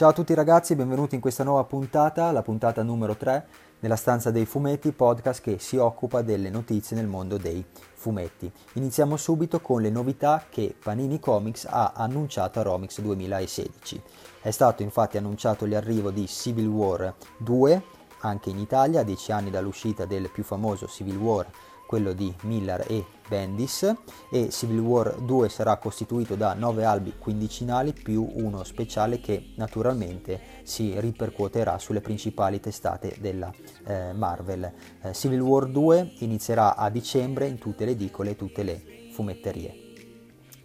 Ciao a tutti ragazzi, benvenuti in questa nuova puntata, la puntata numero 3 della stanza dei fumetti, podcast che si occupa delle notizie nel mondo dei fumetti. Iniziamo subito con le novità che Panini Comics ha annunciato a Romix 2016. È stato infatti annunciato l'arrivo di Civil War 2 anche in Italia, a 10 anni dall'uscita del più famoso Civil War quello di Miller e Bendis e Civil War 2 sarà costituito da 9 albi quindicinali più uno speciale che naturalmente si ripercuoterà sulle principali testate della eh, Marvel. Eh, Civil War 2 inizierà a dicembre in tutte le edicole e tutte le fumetterie.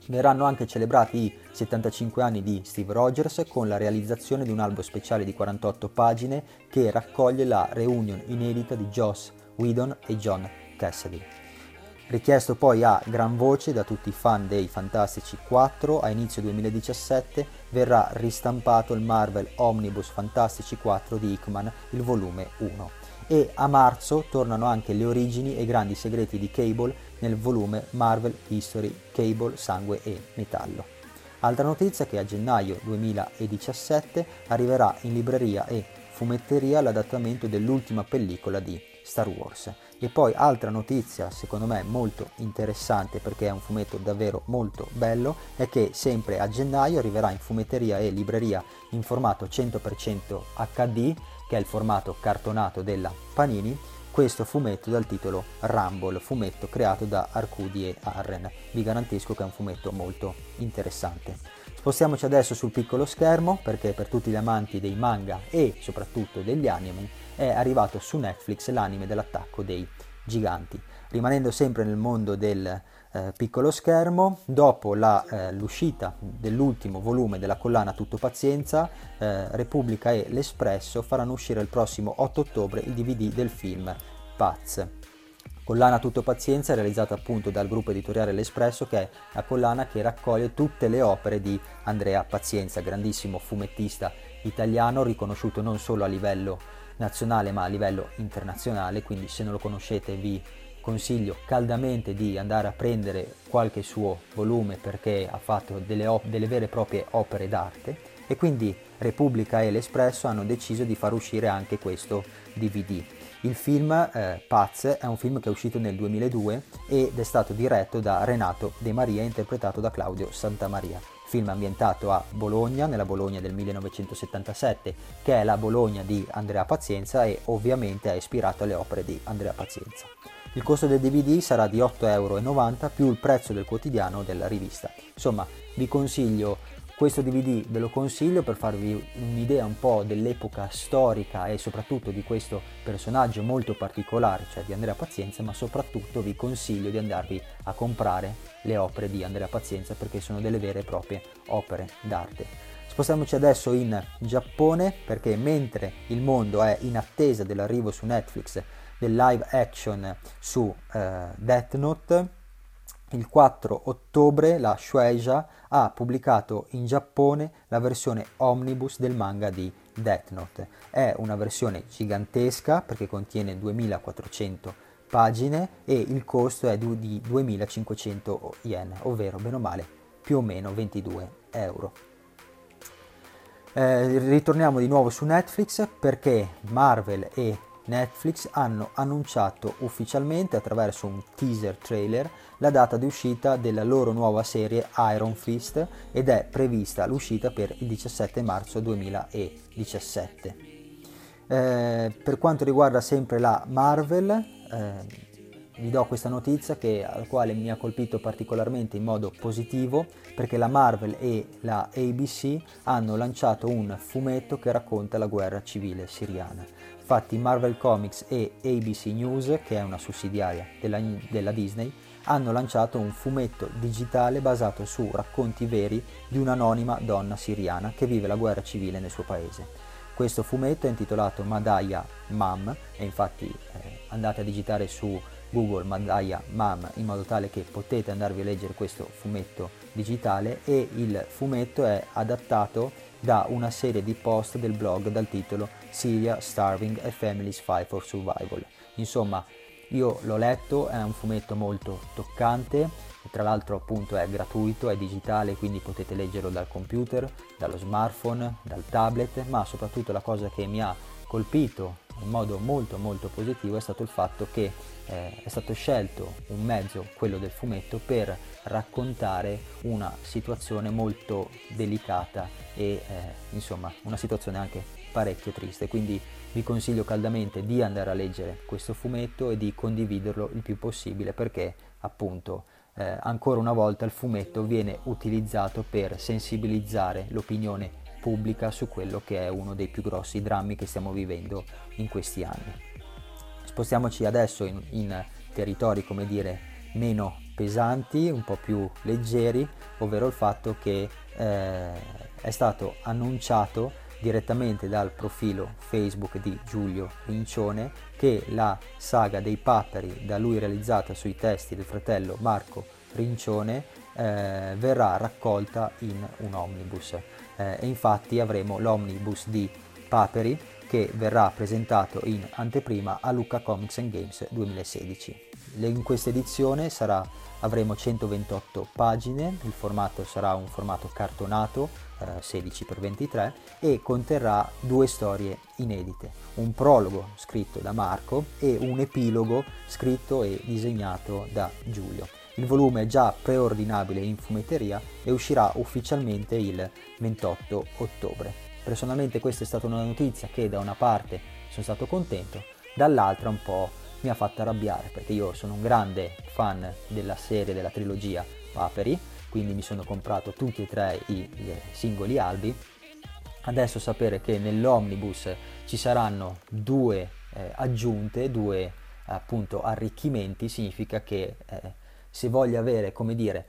Verranno anche celebrati i 75 anni di Steve Rogers con la realizzazione di un albo speciale di 48 pagine che raccoglie la reunion inedita di Joss Whedon e John Cassidy. Richiesto poi a gran voce da tutti i fan dei Fantastici 4, a inizio 2017 verrà ristampato il Marvel Omnibus Fantastici 4 di Hickman, il volume 1. E a marzo tornano anche le origini e i grandi segreti di Cable nel volume Marvel History Cable, Sangue e Metallo. Altra notizia è che a gennaio 2017 arriverà in libreria e fumetteria l'adattamento dell'ultima pellicola di Star Wars. E poi altra notizia, secondo me molto interessante perché è un fumetto davvero molto bello, è che sempre a gennaio arriverà in fumetteria e libreria in formato 100% HD, che è il formato cartonato della Panini, questo fumetto dal titolo Rumble, fumetto creato da Arcudi e Arren. Vi garantisco che è un fumetto molto interessante. Spostiamoci adesso sul piccolo schermo perché per tutti gli amanti dei manga e soprattutto degli anime è arrivato su Netflix l'anime dell'attacco dei giganti. Rimanendo sempre nel mondo del eh, piccolo schermo, dopo la, eh, l'uscita dell'ultimo volume della collana Tutto Pazienza, eh, Repubblica e L'Espresso faranno uscire il prossimo 8 ottobre il DVD del film Paz. Collana Tutto Pazienza è realizzata appunto dal gruppo editoriale L'Espresso che è la collana che raccoglie tutte le opere di Andrea Pazienza, grandissimo fumettista italiano riconosciuto non solo a livello nazionale ma a livello internazionale, quindi se non lo conoscete vi consiglio caldamente di andare a prendere qualche suo volume perché ha fatto delle, op- delle vere e proprie opere d'arte e quindi Repubblica e l'Espresso hanno deciso di far uscire anche questo DVD. Il film eh, Paz è un film che è uscito nel 2002 ed è stato diretto da Renato De Maria interpretato da Claudio Santamaria film ambientato a Bologna, nella Bologna del 1977, che è la Bologna di Andrea Pazienza e ovviamente è ispirato alle opere di Andrea Pazienza. Il costo del DVD sarà di 8,90 euro più il prezzo del quotidiano della rivista. Insomma, vi consiglio questo DVD ve lo consiglio per farvi un'idea un po' dell'epoca storica e soprattutto di questo personaggio molto particolare, cioè di Andrea Pazienza, ma soprattutto vi consiglio di andarvi a comprare le opere di Andrea Pazienza perché sono delle vere e proprie opere d'arte. Spostiamoci adesso in Giappone perché mentre il mondo è in attesa dell'arrivo su Netflix del live action su eh, Death Note, il 4 ottobre la Shueisha ha pubblicato in Giappone la versione omnibus del manga di Death Note. È una versione gigantesca perché contiene 2400 pagine e il costo è di 2500 yen, ovvero bene o male più o meno 22 euro. Eh, ritorniamo di nuovo su Netflix perché Marvel e Netflix hanno annunciato ufficialmente attraverso un teaser trailer la data di uscita della loro nuova serie Iron Fist ed è prevista l'uscita per il 17 marzo 2017. Eh, per quanto riguarda sempre la Marvel, eh, vi do questa notizia che, al quale mi ha colpito particolarmente in modo positivo perché la Marvel e la ABC hanno lanciato un fumetto che racconta la guerra civile siriana. Infatti Marvel Comics e ABC News, che è una sussidiaria della, della Disney, hanno lanciato un fumetto digitale basato su racconti veri di un'anonima donna siriana che vive la guerra civile nel suo paese. Questo fumetto è intitolato Madaya Mam e infatti eh, andate a digitare su Google Madaya Mam in modo tale che potete andarvi a leggere questo fumetto digitale e il fumetto è adattato da una serie di post del blog dal titolo Syria Starving a Family's Fight for Survival. Insomma, Io l'ho letto, è un fumetto molto toccante, tra l'altro appunto è gratuito, è digitale, quindi potete leggerlo dal computer, dallo smartphone, dal tablet, ma soprattutto la cosa che mi ha colpito in modo molto molto positivo è stato il fatto che eh, è stato scelto un mezzo, quello del fumetto, per raccontare una situazione molto delicata e eh, insomma una situazione anche parecchio triste. Quindi vi consiglio caldamente di andare a leggere questo fumetto e di condividerlo il più possibile perché appunto eh, ancora una volta il fumetto viene utilizzato per sensibilizzare l'opinione pubblica su quello che è uno dei più grossi drammi che stiamo vivendo in questi anni. Spostiamoci adesso in, in territori, come dire, meno pesanti, un po' più leggeri, ovvero il fatto che eh, è stato annuncito direttamente dal profilo Facebook di Giulio Rincione che la saga dei paperi da lui realizzata sui testi del fratello Marco Rincione eh, verrà raccolta in un omnibus eh, e infatti avremo l'omnibus di Paperi che verrà presentato in anteprima a Lucca Comics and Games 2016. In questa edizione sarà, avremo 128 pagine, il formato sarà un formato cartonato eh, 16x23 e conterrà due storie inedite, un prologo scritto da Marco e un epilogo scritto e disegnato da Giulio. Il volume è già preordinabile in fumetteria e uscirà ufficialmente il 28 ottobre. Personalmente questa è stata una notizia che da una parte sono stato contento, dall'altra un po' mi ha fatto arrabbiare perché io sono un grande fan della serie, della trilogia Paperi, quindi mi sono comprato tutti e tre i, singoli albi. Adesso sapere che nell'omnibus ci saranno due eh, aggiunte, due appunto arricchimenti, significa che eh, se voglio avere, come dire,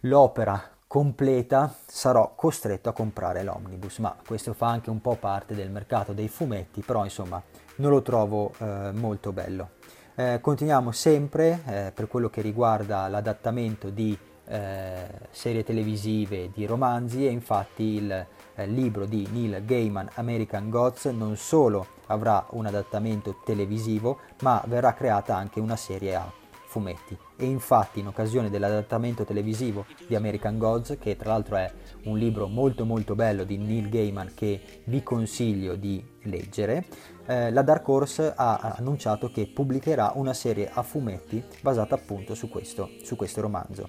l'opera completa sarò costretto a comprare l'omnibus, ma questo fa anche un po' parte del mercato dei fumetti, però insomma non lo trovo eh, molto bello. Eh, continuiamo sempre eh, per quello che riguarda l'adattamento di eh, serie televisive, di romanzi e infatti il eh, libro di Neil Gaiman American Gods non solo avrà un adattamento televisivo ma verrà creata anche una serie A fumetti e infatti in occasione dell'adattamento televisivo di American Gods, che tra l'altro è un libro molto molto bello di Neil Gaiman che vi consiglio di leggere, eh, la Dark Horse ha annunciato che pubblicherà una serie a fumetti basata appunto su questo, su questo romanzo.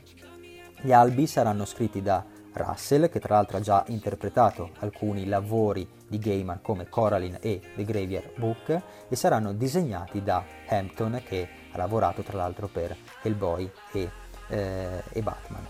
Gli albi saranno scritti da Russell, che tra l'altro ha già interpretato alcuni lavori di Gaiman come Coraline e The Graveyard Book, e saranno disegnati da Hampton, che ha lavorato tra l'altro per Hellboy e, eh, e Batman.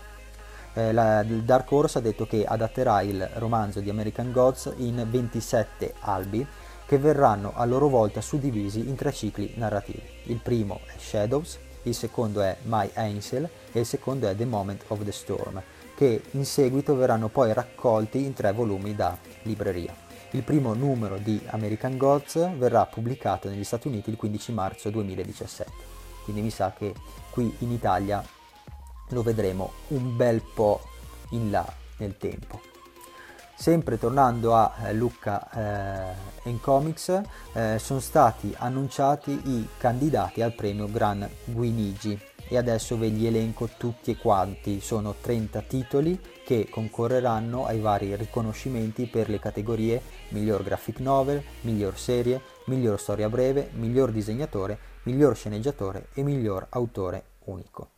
Eh, la, Dark Horse ha detto che adatterà il romanzo di American Gods in 27 albi che verranno a loro volta suddivisi in tre cicli narrativi. Il primo è Shadows, il secondo è My Angel e il secondo è The Moment of the Storm, che in seguito verranno poi raccolti in tre volumi da libreria. Il primo numero di American Gods verrà pubblicato negli Stati Uniti il 15 marzo 2017 quindi mi sa che qui in Italia lo vedremo un bel po' in là nel tempo. Sempre tornando a eh, Lucca eh, Comics, eh, sono stati annunciati i candidati al premio Gran Guinigi e adesso ve li elenco tutti e quanti. Sono 30 titoli che concorreranno ai vari riconoscimenti per le categorie miglior graphic novel, miglior serie, miglior storia breve, miglior disegnatore, miglior sceneggiatore e miglior autore unico.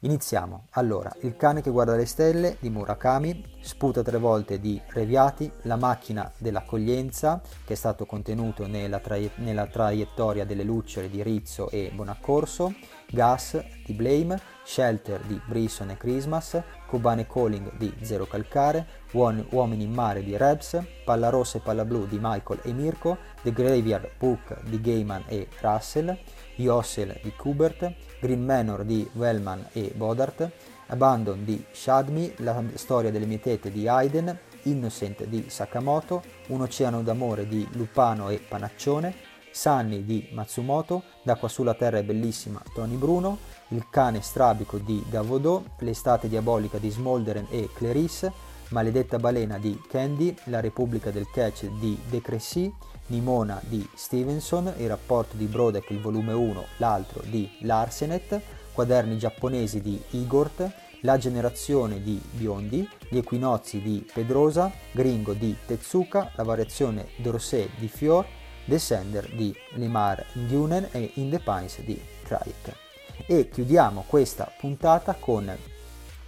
Iniziamo. Allora, Il cane che guarda le stelle di Murakami, Sputa tre volte di Reviati, La macchina dell'accoglienza, che è stato contenuto nella, traie- nella traiettoria delle lucciole di Rizzo e Bonaccorso, Gas di Blame, Shelter di Brisson e Christmas, Cubane Calling di Zero Calcare, Uomini in mare di Rebs, Palla rossa e palla blu di Michael e Mirko, The Graveyard Book di Gaiman e Russell, Yossel di Kubert, Green Manor di Wellman e Bodart, Abandon di Shadmi, La storia delle mietete di Hayden, Innocent di Sakamoto, Un oceano d'amore di Lupano e Panaccione, Sunny di Matsumoto, D'acqua sulla terra è bellissima Tony Bruno, Il cane strabico di Gavodò, L'estate diabolica di Smolderen e Clarice, Maledetta balena di Candy, La Repubblica del Catch di De Cressy, Nimona di Stevenson, Il rapporto di Brodeck, il volume 1, l'altro di Larsenet, Quaderni giapponesi di Igort, La generazione di Biondi, Gli equinozi di Pedrosa, Gringo di Tetsuka, La variazione d'Orsay di Fior, Descender di Limar Dunen e In the Pines di Trike. E chiudiamo questa puntata con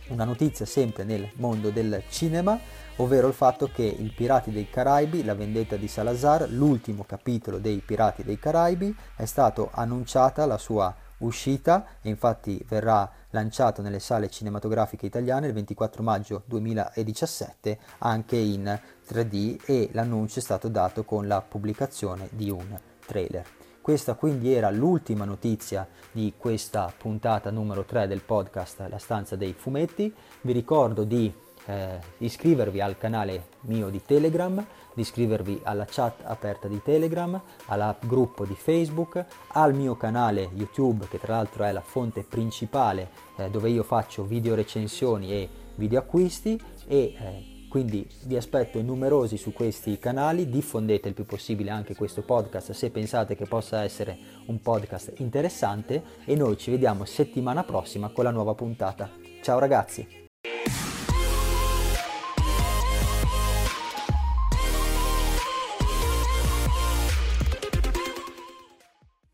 una notizia sempre nel mondo del cinema, ovvero il fatto che il Pirati dei Caraibi, la vendetta di Salazar, l'ultimo capitolo dei Pirati dei Caraibi, è stato annunciata la sua uscita e infatti verrà lanciato nelle sale cinematografiche italiane il 24 maggio 2017 anche in 3D e l'annuncio è stato dato con la pubblicazione di un trailer. Questa quindi era l'ultima notizia di questa puntata numero 3 del podcast La stanza dei fumetti. Vi ricordo di eh, iscrivervi al canale mio di Telegram, di iscrivervi alla chat aperta di Telegram, al gruppo di Facebook, al mio canale YouTube che tra l'altro è la fonte principale eh, dove io faccio video recensioni e video acquisti e eh, quindi vi aspetto numerosi su questi canali, diffondete il più possibile anche questo podcast se pensate che possa essere un podcast interessante e noi ci vediamo settimana prossima con la nuova puntata. Ciao ragazzi!